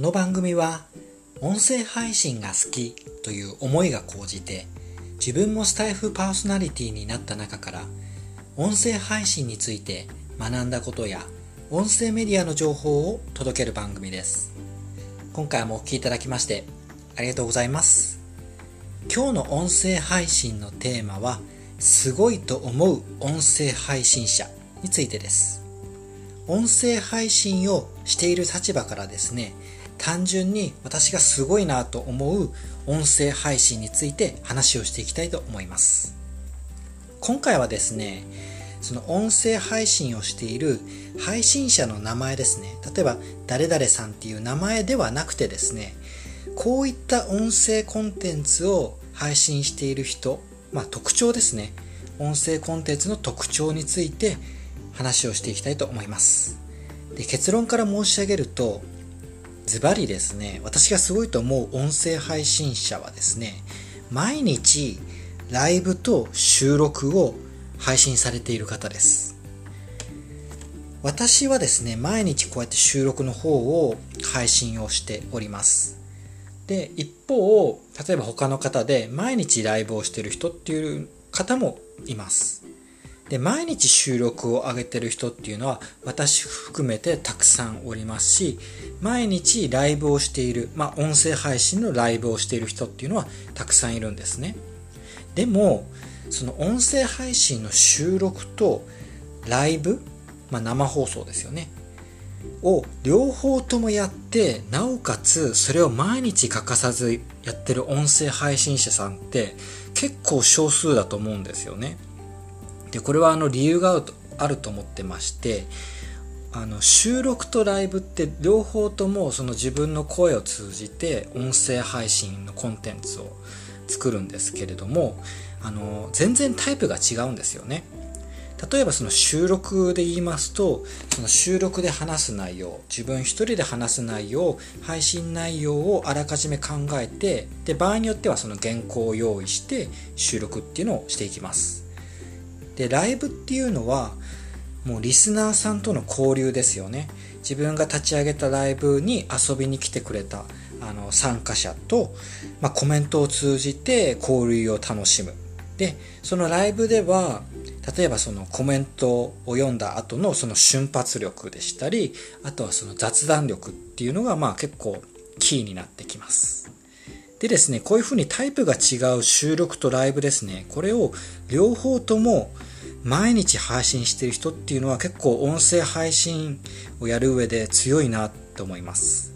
この番組は音声配信が好きという思いが高じて自分もスタイフパーソナリティになった中から音声配信について学んだことや音声メディアの情報を届ける番組です。今回もお聴きいただきましてありがとうございます。今日の音声配信のテーマはすごいと思う音声配信者についてです。音声配信をしている立場からですね単純に私がすごいなと思う音声配信について話をしていきたいと思います。今回はですねその音声配信をしている配信者の名前ですね例えば誰々さんっていう名前ではなくてですねこういった音声コンテンツを配信している人、まあ、特徴ですね。音声コンテンツの特徴について話をしていきたいと思いますで結論から申し上げるとズバリですね、私がすごいと思う音声配信者はですね、毎日ライブと収録を配信されている方です。私はですね、毎日こうやって収録の方を配信をしております。で、一方、例えば他の方で毎日ライブをしてる人っていう方もいます。で、毎日収録を上げてる人っていうのは私含めてたくさんおりますし、毎日ライブをしている、まあ音声配信のライブをしている人っていうのはたくさんいるんですね。でも、その音声配信の収録とライブ、まあ生放送ですよね。を両方ともやって、なおかつそれを毎日欠かさずやってる音声配信者さんって結構少数だと思うんですよね。でこれはあの理由があると思ってましてあの収録とライブって両方ともその自分の声を通じて音声配信のコンテンツを作るんですけれどもあの全然タイプが違うんですよね。例えばその収録で言いますとその収録で話す内容自分一人で話す内容配信内容をあらかじめ考えてで場合によってはその原稿を用意して収録っていうのをしていきます。で、ライブっていうのは、もうリスナーさんとの交流ですよね。自分が立ち上げたライブに遊びに来てくれたあの参加者と、まあ、コメントを通じて交流を楽しむ。で、そのライブでは、例えばそのコメントを読んだ後のその瞬発力でしたり、あとはその雑談力っていうのがまあ結構キーになってきます。でですね、こういうふうにタイプが違う収録とライブですね、これを両方とも毎日配信してる人っていうのは結構音声配信をやる上で強いなと思います。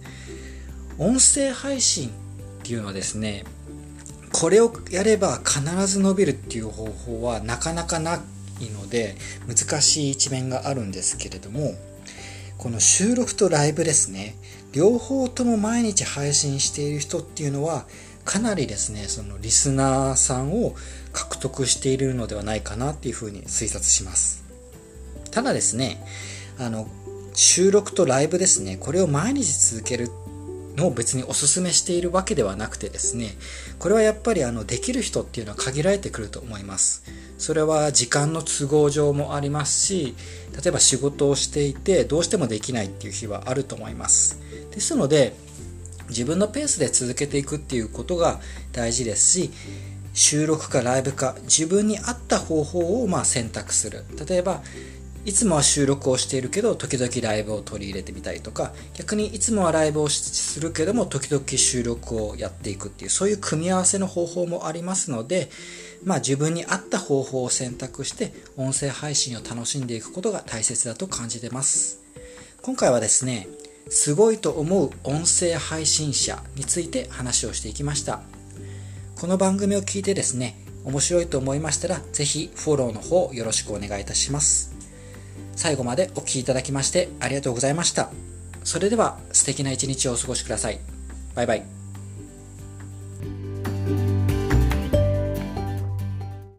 音声配信っていうのはですね、これをやれば必ず伸びるっていう方法はなかなかないので難しい一面があるんですけれども、この収録とライブですね、両方とも毎日配信している人っていうのはかなりですね、そのリスナーさんを獲得しているのではないかなっていうふうに推察します。ただですね、あの、収録とライブですね、これを毎日続けるのを別にお勧めしているわけではなくてですね、これはやっぱりあの、できる人っていうのは限られてくると思います。それは時間の都合上もありますし、例えば仕事をしていてどうしてもできないっていう日はあると思います。ですので、自分のペースで続けていくっていうことが大事ですし、収録かライブか自分に合った方法をま選択する。例えば、いつもは収録をしているけど、時々ライブを取り入れてみたりとか、逆にいつもはライブをするけども、時々収録をやっていくっていう、そういう組み合わせの方法もありますので、まあ自分に合った方法を選択して、音声配信を楽しんでいくことが大切だと感じてます。今回はですね、すごいと思う音声配信者について話をしていきました。この番組を聞いてですね、面白いと思いましたら、ぜひフォローの方よろしくお願いいたします。最後までお聴きいただきましてありがとうございました。それでは素敵な一日をお過ごしください。バイバイ。